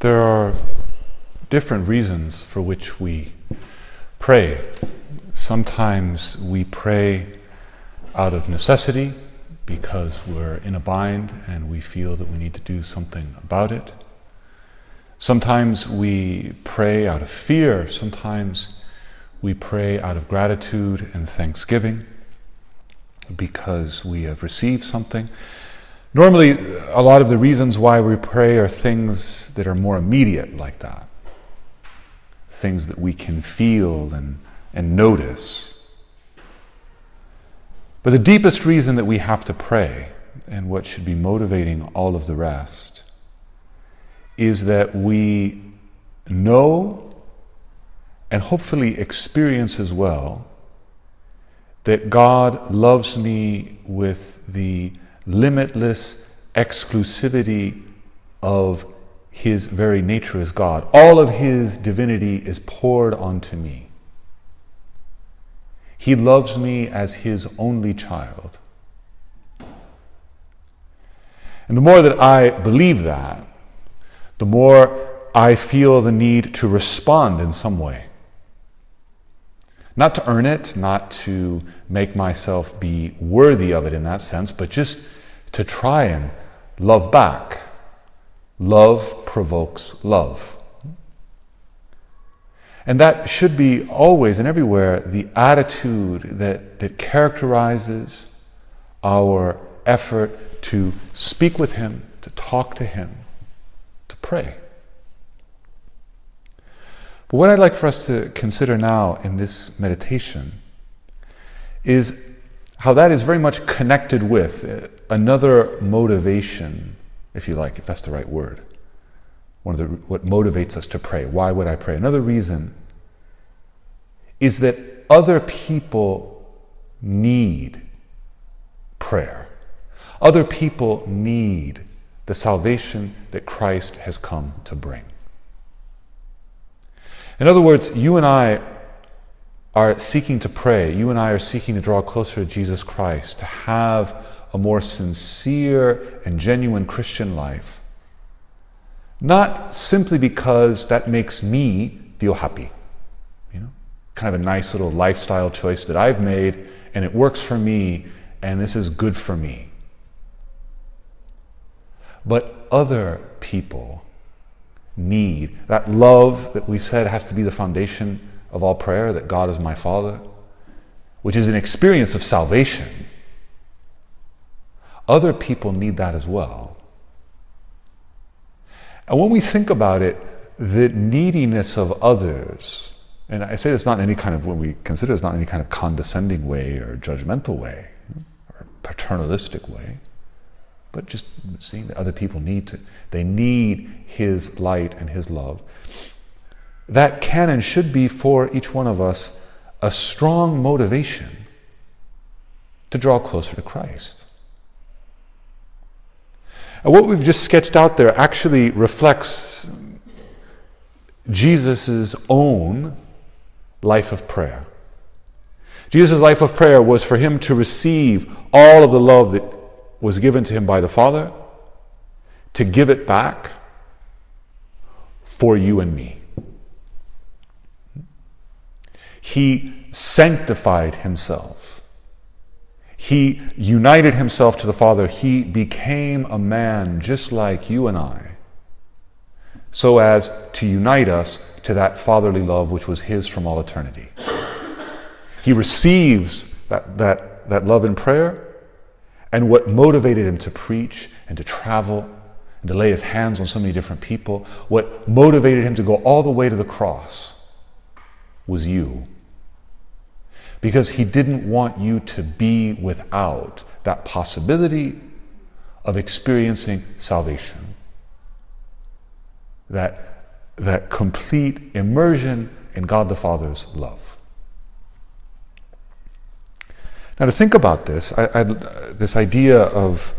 There are different reasons for which we pray. Sometimes we pray out of necessity because we're in a bind and we feel that we need to do something about it. Sometimes we pray out of fear. Sometimes we pray out of gratitude and thanksgiving because we have received something. Normally, a lot of the reasons why we pray are things that are more immediate, like that. Things that we can feel and, and notice. But the deepest reason that we have to pray, and what should be motivating all of the rest, is that we know and hopefully experience as well that God loves me with the limitless exclusivity of his very nature as God. All of his divinity is poured onto me. He loves me as his only child. And the more that I believe that, the more I feel the need to respond in some way. Not to earn it, not to make myself be worthy of it in that sense, but just to try and love back. Love provokes love. And that should be always and everywhere the attitude that, that characterizes our effort to speak with Him, to talk to Him, to pray. But what I'd like for us to consider now in this meditation is how that is very much connected with uh, another motivation, if you like, if that's the right word. One of the what motivates us to pray. Why would I pray? Another reason is that other people need prayer. Other people need the salvation that Christ has come to bring. In other words, you and I are seeking to pray, you and I are seeking to draw closer to Jesus Christ, to have a more sincere and genuine Christian life, not simply because that makes me feel happy, you know, kind of a nice little lifestyle choice that I've made and it works for me and this is good for me. But other people need that love that we said has to be the foundation of all prayer that God is my Father, which is an experience of salvation, other people need that as well. And when we think about it, the neediness of others, and I say this not in any kind of, when we consider this not in any kind of condescending way or judgmental way or paternalistic way, but just seeing that other people need to, they need His light and His love that can and should be for each one of us a strong motivation to draw closer to Christ. And what we've just sketched out there actually reflects Jesus' own life of prayer. Jesus' life of prayer was for him to receive all of the love that was given to him by the Father, to give it back for you and me. He sanctified himself. He united himself to the Father. He became a man just like you and I, so as to unite us to that fatherly love which was his from all eternity. He receives that, that, that love in prayer, and what motivated him to preach and to travel and to lay his hands on so many different people, what motivated him to go all the way to the cross was you. Because he didn't want you to be without that possibility of experiencing salvation. that, that complete immersion in God the Father's love. Now, to think about this, I, I, this idea of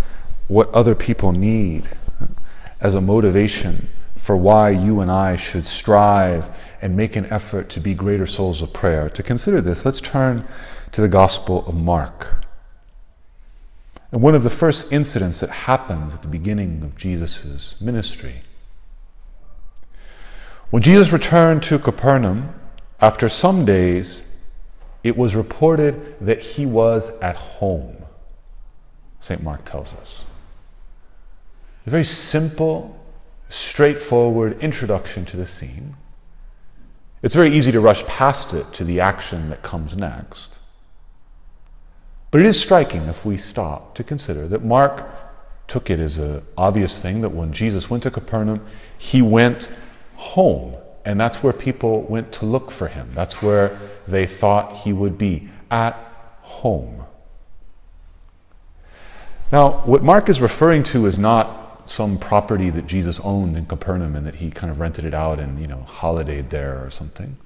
what other people need as a motivation for why you and I should strive and make an effort to be greater souls of prayer. To consider this, let's turn to the Gospel of Mark. And one of the first incidents that happens at the beginning of Jesus' ministry. When Jesus returned to Capernaum, after some days, it was reported that he was at home, St. Mark tells us. A very simple, straightforward introduction to the scene. It's very easy to rush past it to the action that comes next. But it is striking if we stop to consider that Mark took it as an obvious thing that when Jesus went to Capernaum, he went home. And that's where people went to look for him. That's where they thought he would be, at home. Now, what Mark is referring to is not some property that Jesus owned in Capernaum and that he kind of rented it out and, you know, holidayed there or something.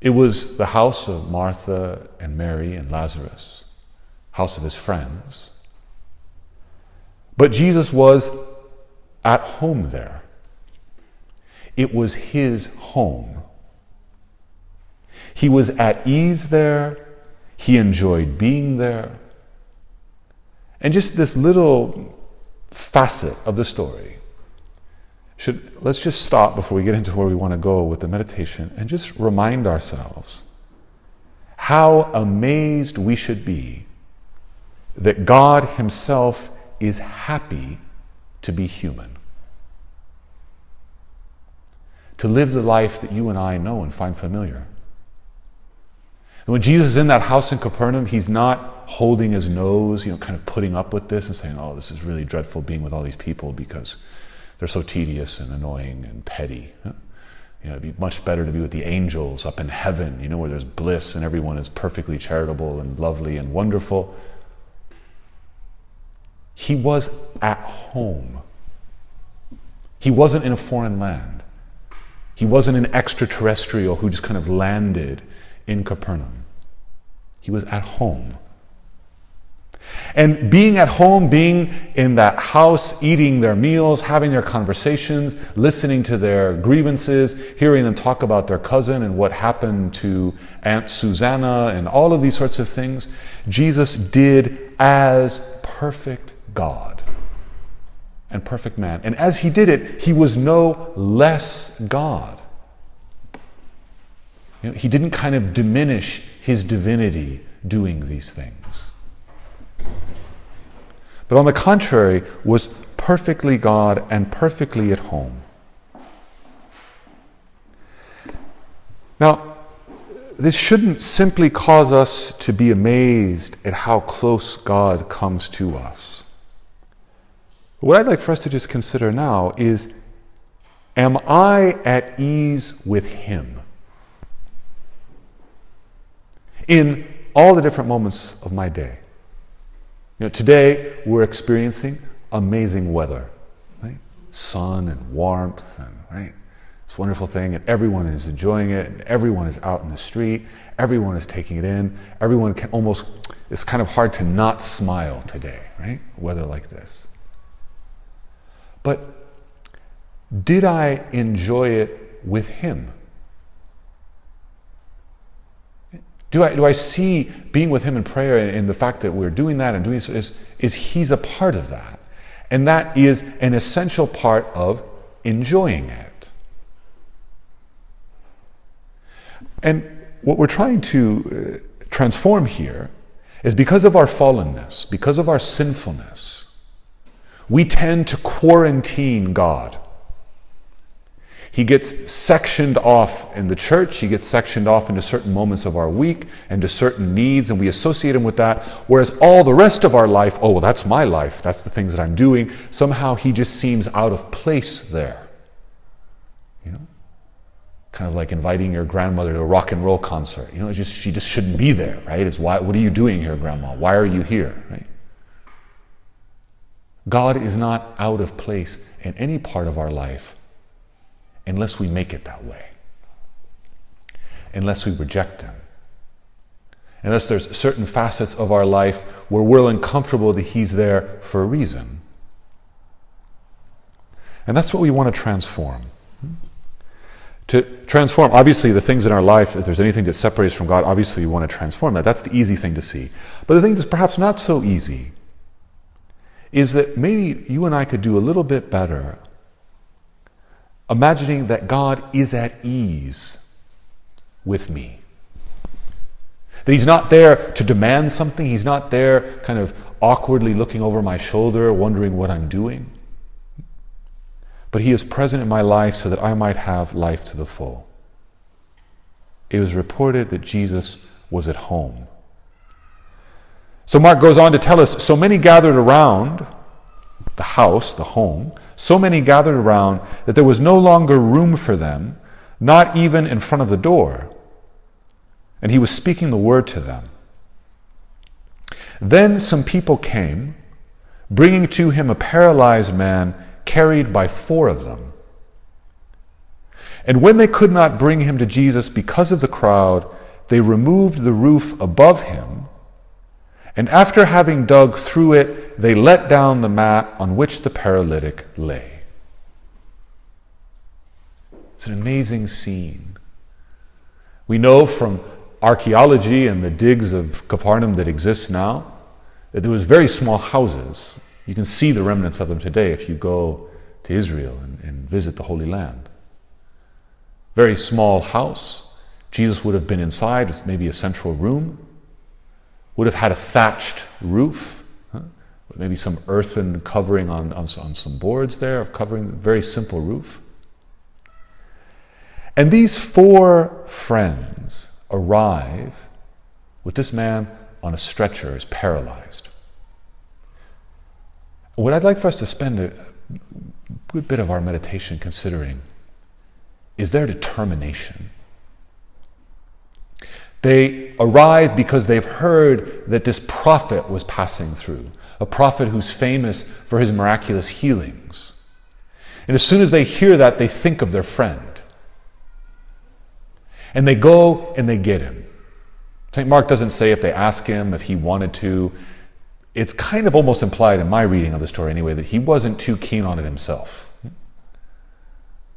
It was the house of Martha and Mary and Lazarus, house of his friends. But Jesus was at home there. It was his home. He was at ease there. He enjoyed being there. And just this little facet of the story should let's just stop before we get into where we want to go with the meditation and just remind ourselves how amazed we should be that God himself is happy to be human to live the life that you and I know and find familiar. And when Jesus is in that house in Capernaum, he's not holding his nose, you know, kind of putting up with this and saying, oh, this is really dreadful being with all these people because they're so tedious and annoying and petty. You know, it'd be much better to be with the angels up in heaven, you know, where there's bliss and everyone is perfectly charitable and lovely and wonderful. He was at home. He wasn't in a foreign land. He wasn't an extraterrestrial who just kind of landed in Capernaum. He was at home. And being at home, being in that house, eating their meals, having their conversations, listening to their grievances, hearing them talk about their cousin and what happened to Aunt Susanna and all of these sorts of things, Jesus did as perfect God and perfect man. And as he did it, he was no less God. You know, he didn't kind of diminish his divinity doing these things. But on the contrary, was perfectly God and perfectly at home. Now, this shouldn't simply cause us to be amazed at how close God comes to us. What I'd like for us to just consider now is Am I at ease with Him? In all the different moments of my day. You know, today we're experiencing amazing weather, right? Sun and warmth and right? It's a wonderful thing, and everyone is enjoying it, and everyone is out in the street, everyone is taking it in, everyone can almost it's kind of hard to not smile today, right? Weather like this. But did I enjoy it with him? Do I, do I see being with him in prayer and, and the fact that we're doing that and doing this is, is he's a part of that. And that is an essential part of enjoying it. And what we're trying to uh, transform here is because of our fallenness, because of our sinfulness, we tend to quarantine God. He gets sectioned off in the church, he gets sectioned off into certain moments of our week and to certain needs, and we associate him with that. Whereas all the rest of our life, oh, well, that's my life, that's the things that I'm doing, somehow he just seems out of place there. You know? Kind of like inviting your grandmother to a rock and roll concert. You know, just, she just shouldn't be there, right? It's why, what are you doing here, grandma? Why are you here, right? God is not out of place in any part of our life unless we make it that way, unless we reject Him, unless there's certain facets of our life where we're uncomfortable that He's there for a reason. And that's what we want to transform. To transform, obviously, the things in our life, if there's anything that separates from God, obviously we want to transform that. That's the easy thing to see. But the thing that's perhaps not so easy is that maybe you and I could do a little bit better imagining that God is at ease with me. That He's not there to demand something, He's not there kind of awkwardly looking over my shoulder, wondering what I'm doing. But He is present in my life so that I might have life to the full. It was reported that Jesus was at home. So Mark goes on to tell us so many gathered around the house, the home, so many gathered around that there was no longer room for them, not even in front of the door. And he was speaking the word to them. Then some people came, bringing to him a paralyzed man carried by four of them. And when they could not bring him to Jesus because of the crowd, they removed the roof above him and after having dug through it, they let down the mat on which the paralytic lay. It's an amazing scene. We know from archaeology and the digs of Capernaum that exist now that there was very small houses. You can see the remnants of them today if you go to Israel and, and visit the Holy Land. Very small house. Jesus would have been inside, maybe a central room would have had a thatched roof, huh? maybe some earthen covering on, on, on some boards there, of covering very simple roof. And these four friends arrive with this man on a stretcher, is paralyzed. What I'd like for us to spend a good bit of our meditation considering is their determination. They arrive because they've heard that this prophet was passing through, a prophet who's famous for his miraculous healings. And as soon as they hear that, they think of their friend. And they go and they get him. St. Mark doesn't say if they ask him, if he wanted to. It's kind of almost implied in my reading of the story, anyway, that he wasn't too keen on it himself.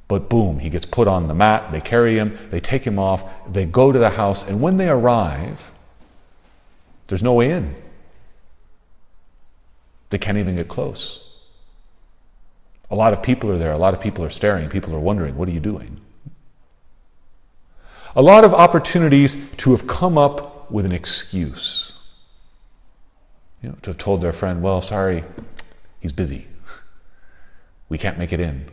But boom, he gets put on the mat, they carry him, they take him off, they go to the house, and when they arrive, there's no way in. They can't even get close. A lot of people are there, a lot of people are staring, people are wondering, what are you doing? A lot of opportunities to have come up with an excuse. You know, to have told their friend, well, sorry, he's busy. We can't make it in.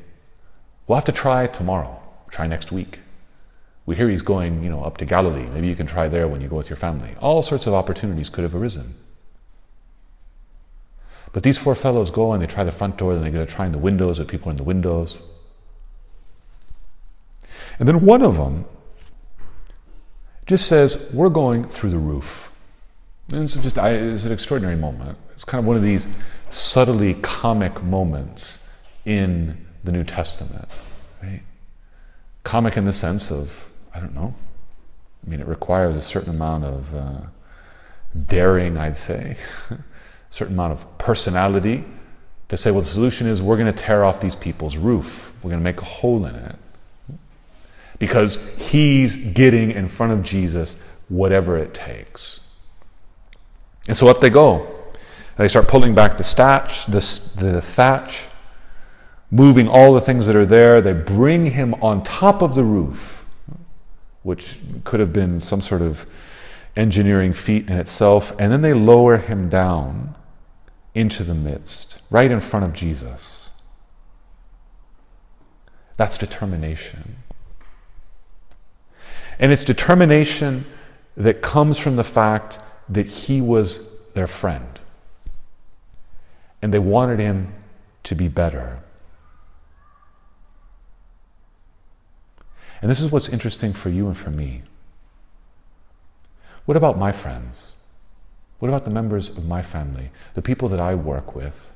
We'll have to try tomorrow, try next week. We hear he's going, you know, up to Galilee. Maybe you can try there when you go with your family. All sorts of opportunities could have arisen. But these four fellows go and they try the front door, then they go trying the windows with people are in the windows. And then one of them just says, We're going through the roof. And it's just it's an extraordinary moment. It's kind of one of these subtly comic moments in the New Testament, right? Comic in the sense of, I don't know, I mean, it requires a certain amount of uh, daring, I'd say, a certain amount of personality to say, well, the solution is we're going to tear off these people's roof. We're going to make a hole in it. Because he's getting in front of Jesus whatever it takes. And so up they go. They start pulling back the, thatch, the, the thatch moving all the things that are there. They bring him on top of the roof, which could have been some sort of engineering feat in itself, and then they lower him down into the midst, right in front of Jesus. That's determination. And it's determination that comes from the fact that he was their friend. And they wanted him to be better. And this is what's interesting for you and for me. What about my friends? What about the members of my family, the people that I work with,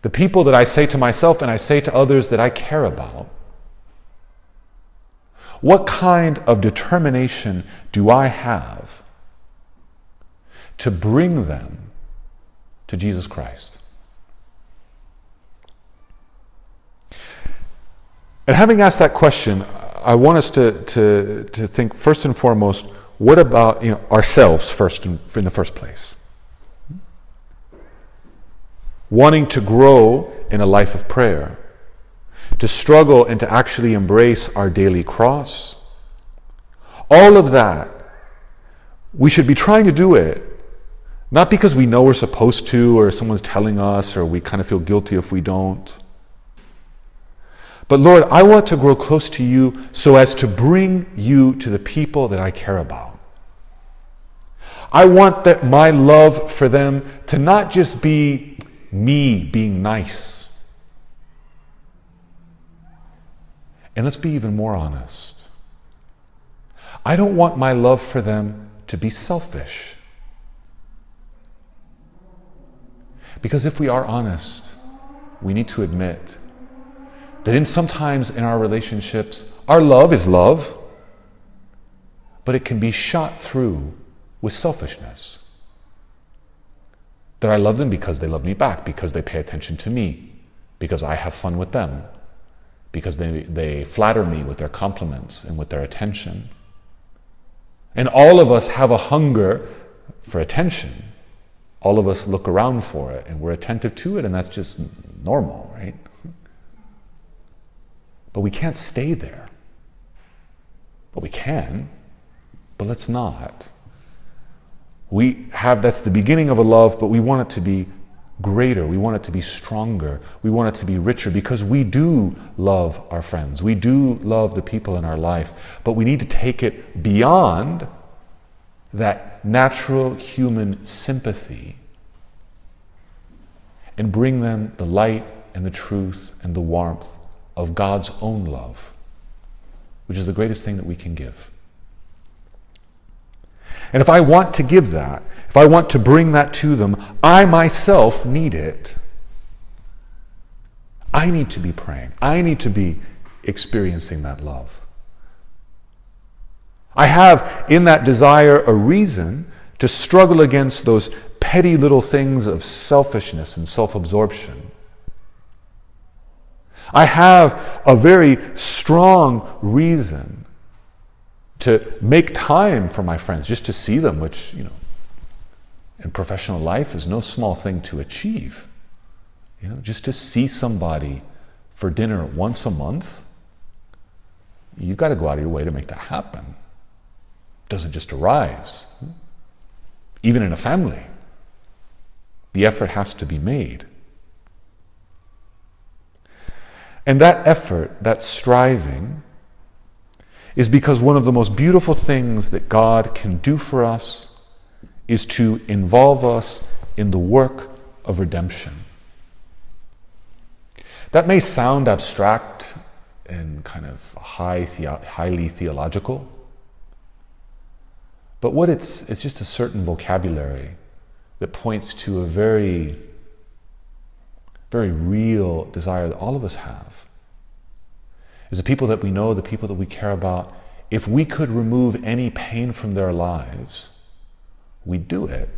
the people that I say to myself and I say to others that I care about? What kind of determination do I have to bring them to Jesus Christ? And having asked that question, I want us to, to, to think first and foremost what about you know, ourselves first in, in the first place? Wanting to grow in a life of prayer, to struggle and to actually embrace our daily cross. All of that, we should be trying to do it not because we know we're supposed to or someone's telling us or we kind of feel guilty if we don't. But Lord, I want to grow close to you so as to bring you to the people that I care about. I want that my love for them to not just be me being nice. And let's be even more honest. I don't want my love for them to be selfish. Because if we are honest, we need to admit that in sometimes in our relationships, our love is love, but it can be shot through with selfishness. That I love them because they love me back, because they pay attention to me, because I have fun with them, because they, they flatter me with their compliments and with their attention. And all of us have a hunger for attention. All of us look around for it and we're attentive to it, and that's just normal, right? But we can't stay there. But we can, but let's not. We have, that's the beginning of a love, but we want it to be greater. We want it to be stronger. We want it to be richer because we do love our friends. We do love the people in our life, but we need to take it beyond that natural human sympathy and bring them the light and the truth and the warmth of God's own love, which is the greatest thing that we can give. And if I want to give that, if I want to bring that to them, I myself need it. I need to be praying. I need to be experiencing that love. I have in that desire a reason to struggle against those petty little things of selfishness and self absorption. I have a very strong reason to make time for my friends, just to see them, which, you know, in professional life is no small thing to achieve. You know, just to see somebody for dinner once a month, you've got to go out of your way to make that happen. It doesn't just arise. Even in a family, the effort has to be made. And that effort, that striving, is because one of the most beautiful things that God can do for us is to involve us in the work of redemption. That may sound abstract and kind of high highly theological, but what it's, it's just a certain vocabulary that points to a very, very real desire that all of us have is the people that we know, the people that we care about. If we could remove any pain from their lives, we'd do it.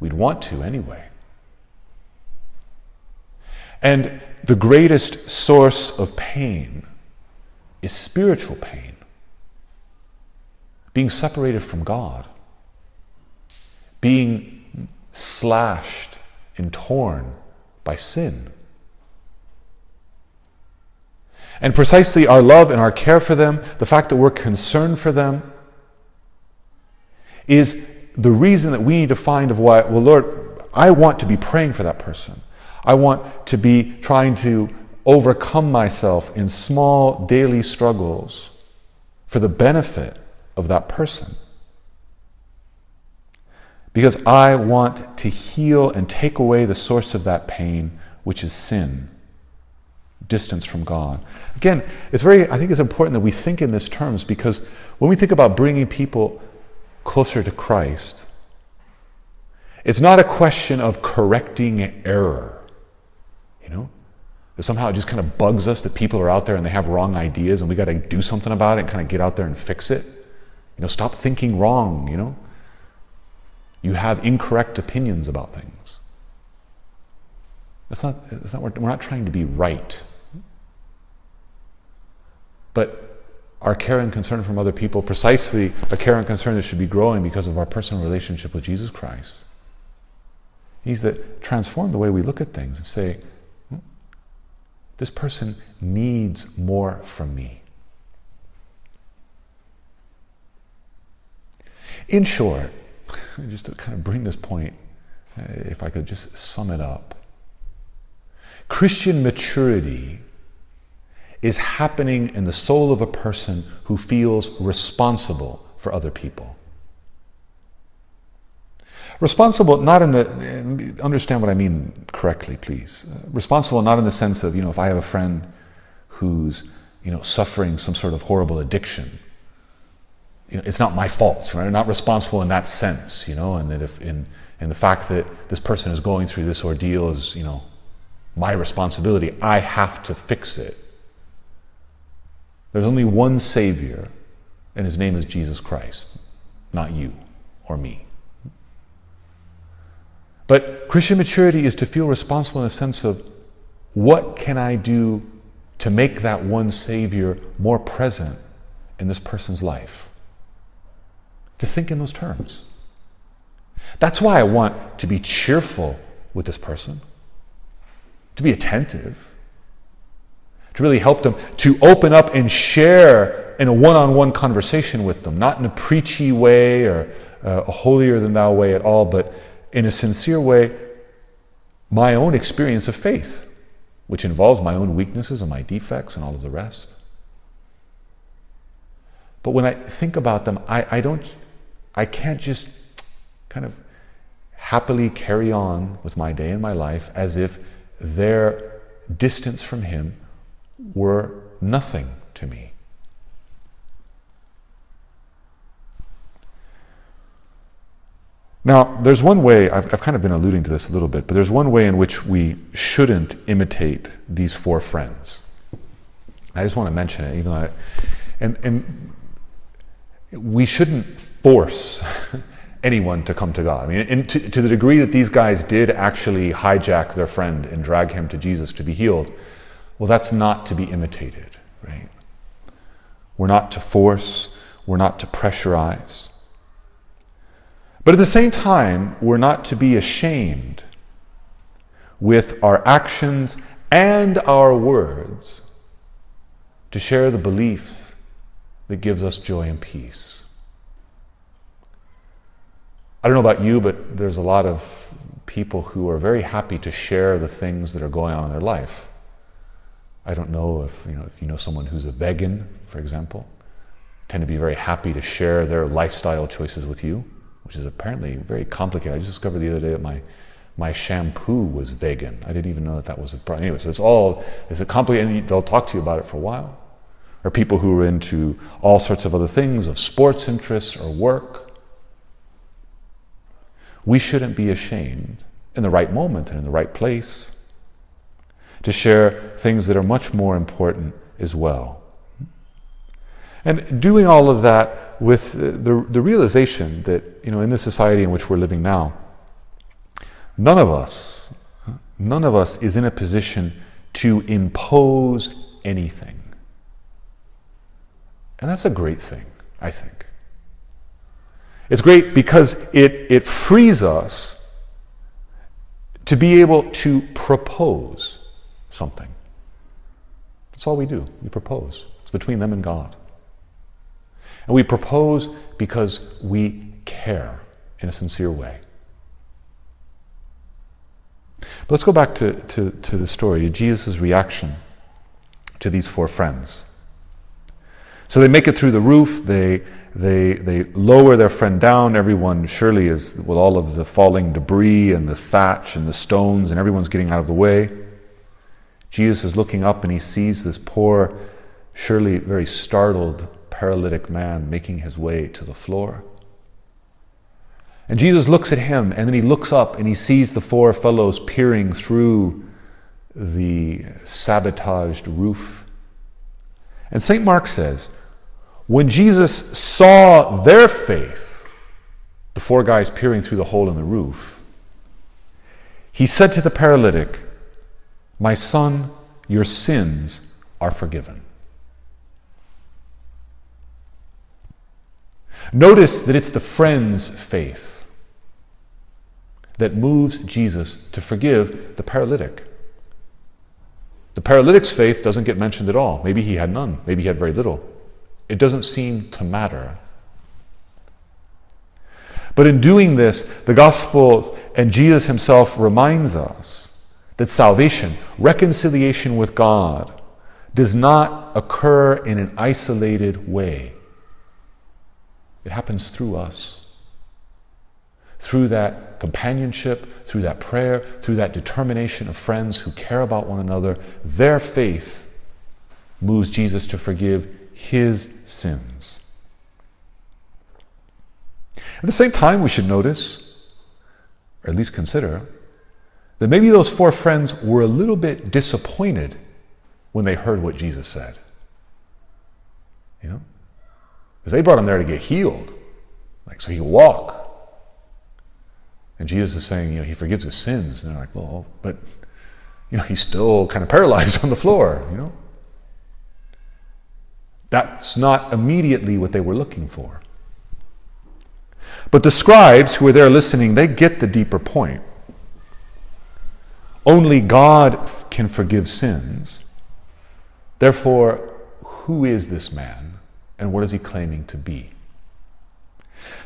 We'd want to anyway. And the greatest source of pain is spiritual pain, being separated from God, being slashed and torn by sin. And precisely our love and our care for them, the fact that we're concerned for them, is the reason that we need to find of why, well, Lord, I want to be praying for that person. I want to be trying to overcome myself in small daily struggles for the benefit of that person. Because I want to heal and take away the source of that pain, which is sin distance from God. Again, it's very, I think it's important that we think in these terms because when we think about bringing people closer to Christ, it's not a question of correcting error. You know, That somehow it just kind of bugs us that people are out there and they have wrong ideas and we got to do something about it and kind of get out there and fix it. You know, stop thinking wrong, you know? You have incorrect opinions about things. That's not, that's not, we're not trying to be right. But our care and concern from other people, precisely a care and concern that should be growing because of our personal relationship with Jesus Christ, needs that transform the way we look at things and say, hmm, this person needs more from me. In short, just to kind of bring this point, uh, if I could just sum it up Christian maturity is happening in the soul of a person who feels responsible for other people. Responsible, not in the, understand what I mean correctly, please. Responsible, not in the sense of, you know, if I have a friend who's, you know, suffering some sort of horrible addiction, you know, it's not my fault. Right? I'm not responsible in that sense, you know, and that if in, in the fact that this person is going through this ordeal is, you know, my responsibility. I have to fix it. There's only one Savior, and his name is Jesus Christ, not you or me. But Christian maturity is to feel responsible in the sense of what can I do to make that one Savior more present in this person's life? to think in those terms. That's why I want to be cheerful with this person, to be attentive, to really help them, to open up and share in a one on one conversation with them, not in a preachy way or uh, a holier than thou way at all, but in a sincere way, my own experience of faith, which involves my own weaknesses and my defects and all of the rest. But when I think about them, I, I don't I can't just kind of happily carry on with my day and my life as if their distance from Him were nothing to me. Now, there's one way, I've, I've, kind of been alluding to this a little bit, but there's one way in which we shouldn't imitate these four friends. I just want to mention it, even though I, and, and we shouldn't force anyone to come to God. I mean, to, to, the degree that these guys did actually hijack their friend and drag him to Jesus to be healed, well, that's not to be imitated, right? We're not to force, we're not to pressurize. But at the same time, we're not to be ashamed with our actions and our words to share the belief that gives us joy and peace. I don't know about you, but there's a lot of people who are very happy to share the things that are going on in their life. I don't know if you know if you know someone who's a vegan, for example, tend to be very happy to share their lifestyle choices with you, which is apparently very complicated. I just discovered the other day that my my shampoo was vegan. I didn't even know that that was a problem. Anyway, so it's all it's a complicated. They'll talk to you about it for a while. Or people who are into all sorts of other things, of sports interests or work we shouldn't be ashamed in the right moment and in the right place to share things that are much more important as well. And doing all of that with the, the realization that, you know, in the society in which we're living now, none of us, none of us is in a position to impose anything. And that's a great thing, I think. It's great because it, it frees us to be able to propose something. That's all we do. We propose. It's between them and God. And we propose because we care in a sincere way. But let's go back to, to, to the story, Jesus' reaction to these four friends. So they make it through the roof, they they, they lower their friend down. Everyone surely is, with all of the falling debris and the thatch and the stones, and everyone's getting out of the way. Jesus is looking up and he sees this poor, surely very startled, paralytic man making his way to the floor. And Jesus looks at him, and then he looks up and he sees the four fellows peering through the sabotaged roof. And St. Mark says, when Jesus saw their faith, the four guys peering through the hole in the roof, he said to the paralytic, My son, your sins are forgiven. Notice that it's the friend's faith that moves Jesus to forgive the paralytic. The paralytic's faith doesn't get mentioned at all. Maybe he had none, maybe he had very little. It doesn't seem to matter. But in doing this, the gospel and Jesus himself reminds us that salvation, reconciliation with God, does not occur in an isolated way. It happens through us. Through that companionship, through that prayer, through that determination of friends who care about one another, their faith moves Jesus to forgive his sins. At the same time, we should notice, or at least consider, that maybe those four friends were a little bit disappointed when they heard what Jesus said. You know? Because they brought him there to get healed, like so he could walk. And Jesus is saying, you know, he forgives his sins. And they're like, well, but you know, he's still kind of paralyzed on the floor, you know? That's not immediately what they were looking for. But the scribes who were there listening, they get the deeper point. Only God can forgive sins. Therefore, who is this man and what is he claiming to be?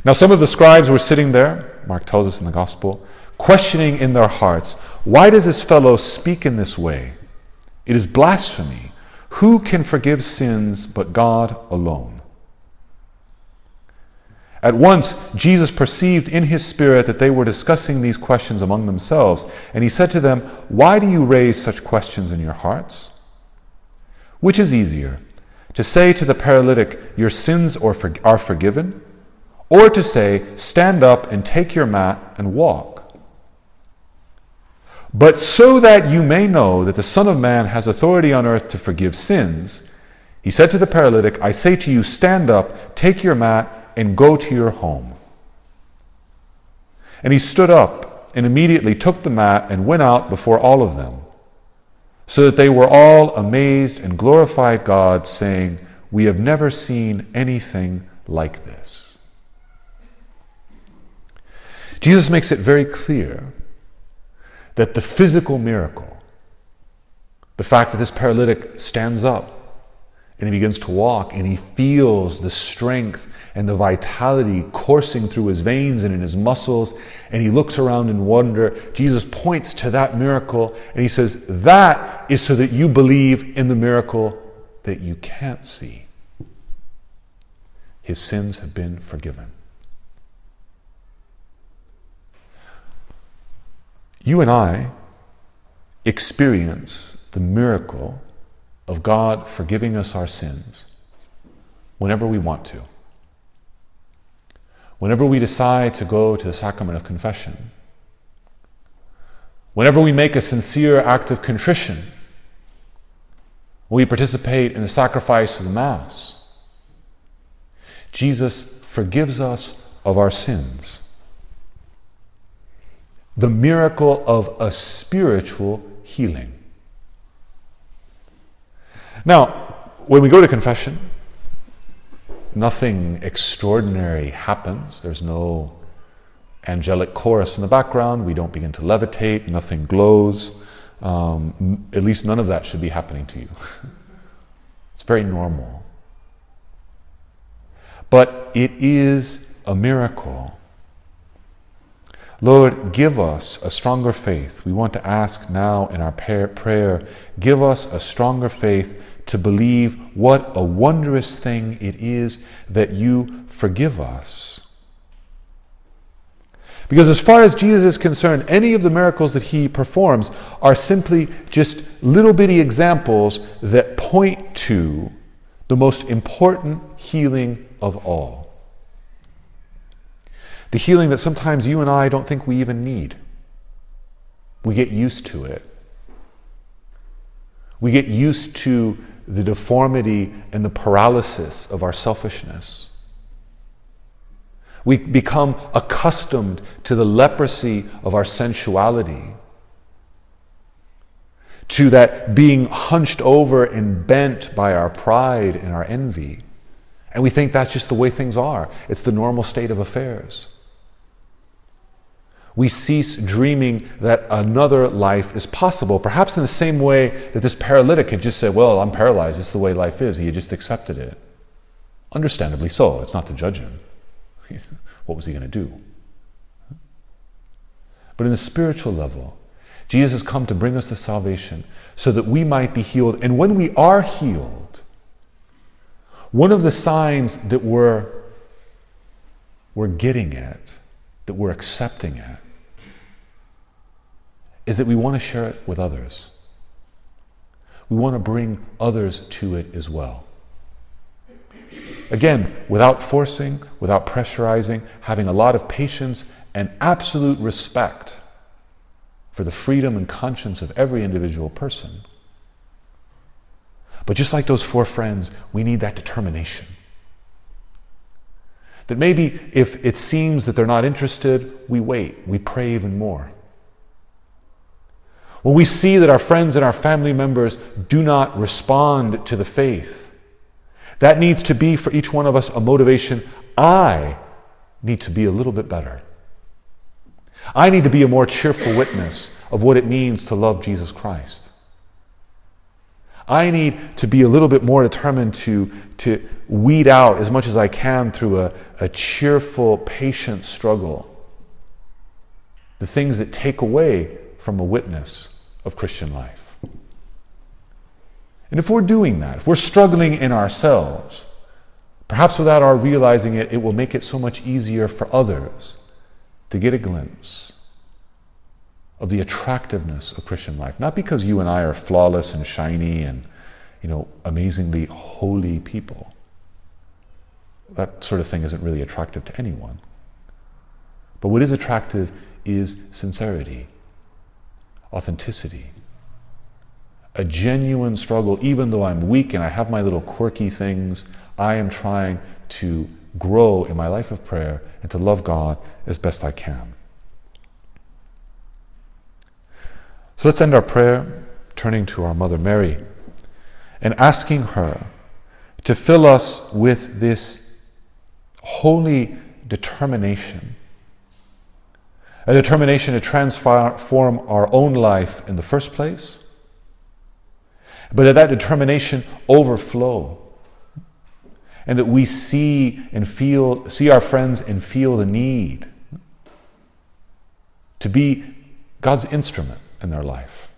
Now, some of the scribes were sitting there, Mark tells us in the gospel, questioning in their hearts, why does this fellow speak in this way? It is blasphemy. Who can forgive sins but God alone? At once, Jesus perceived in his spirit that they were discussing these questions among themselves, and he said to them, Why do you raise such questions in your hearts? Which is easier, to say to the paralytic, Your sins are forgiven, or to say, Stand up and take your mat and walk? But so that you may know that the Son of Man has authority on earth to forgive sins, he said to the paralytic, I say to you, stand up, take your mat, and go to your home. And he stood up and immediately took the mat and went out before all of them, so that they were all amazed and glorified God, saying, We have never seen anything like this. Jesus makes it very clear that the physical miracle, the fact that this paralytic stands up and he begins to walk and he feels the strength and the vitality coursing through his veins and in his muscles, and he looks around in wonder, Jesus points to that miracle and he says, That is so that you believe in the miracle that you can't see. His sins have been forgiven. You and I experience the miracle of God forgiving us our sins whenever we want to. Whenever we decide to go to the sacrament of confession. Whenever we make a sincere act of contrition. We participate in the sacrifice of the Mass. Jesus forgives us of our sins the miracle of a spiritual healing. Now, when we go to confession, nothing extraordinary happens. There's no angelic chorus in the background. We don't begin to levitate. Nothing glows. Um, at least none of that should be happening to you. it's very normal. But it is a miracle Lord, give us a stronger faith. We want to ask now in our prayer, give us a stronger faith to believe what a wondrous thing it is that you forgive us. Because as far as Jesus is concerned, any of the miracles that he performs are simply just little bitty examples that point to the most important healing of all the healing that sometimes you and I don't think we even need. We get used to it. We get used to the deformity and the paralysis of our selfishness. We become accustomed to the leprosy of our sensuality, to that being hunched over and bent by our pride and our envy. And we think that's just the way things are, it's the normal state of affairs. We cease dreaming that another life is possible, perhaps in the same way that this paralytic had just said, Well, I'm paralyzed, this is the way life is. He had just accepted it. Understandably so, it's not to judge him. what was he going to do? But in the spiritual level, Jesus has come to bring us the salvation so that we might be healed. And when we are healed, one of the signs that we're, we're getting at, that we're accepting at, is that we want to share it with others. We want to bring others to it as well. Again, without forcing, without pressurizing, having a lot of patience and absolute respect for the freedom and conscience of every individual person. But just like those four friends, we need that determination. That maybe if it seems that they're not interested, we wait, we pray even more. When we see that our friends and our family members do not respond to the faith, that needs to be for each one of us a motivation. I need to be a little bit better. I need to be a more cheerful witness of what it means to love Jesus Christ. I need to be a little bit more determined to, to weed out as much as I can through a, a cheerful, patient struggle the things that take away from a witness of Christian life. And if we're doing that, if we're struggling in ourselves, perhaps without our realizing it, it will make it so much easier for others to get a glimpse of the attractiveness of Christian life. Not because you and I are flawless and shiny and, you know, amazingly holy people. That sort of thing isn't really attractive to anyone. But what is attractive is sincerity, authenticity, a genuine struggle, even though I'm weak and I have my little quirky things, I am trying to grow in my life of prayer and to love God as best I can. So let's end our prayer turning to our Mother Mary and asking her to fill us with this holy determination. A determination to transform our own life in the first place. But that that determination overflow and that we see and feel see our friends and feel the need to be God's instrument in their life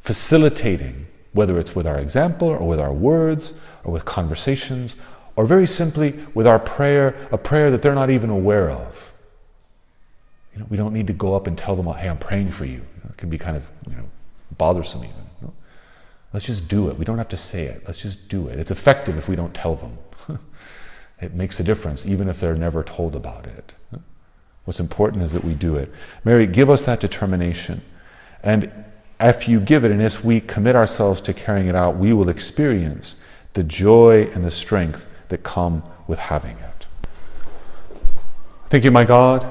facilitating whether it's with our example or with our words or with conversations or very simply with our prayer a prayer that they're not even aware of you know, we don't need to go up and tell them hey i'm praying for you it can be kind of you know bothersome even Let's just do it. We don't have to say it. Let's just do it. It's effective if we don't tell them. it makes a difference, even if they're never told about it. What's important is that we do it. Mary, give us that determination. And if you give it, and if we commit ourselves to carrying it out, we will experience the joy and the strength that come with having it. Thank you, my God,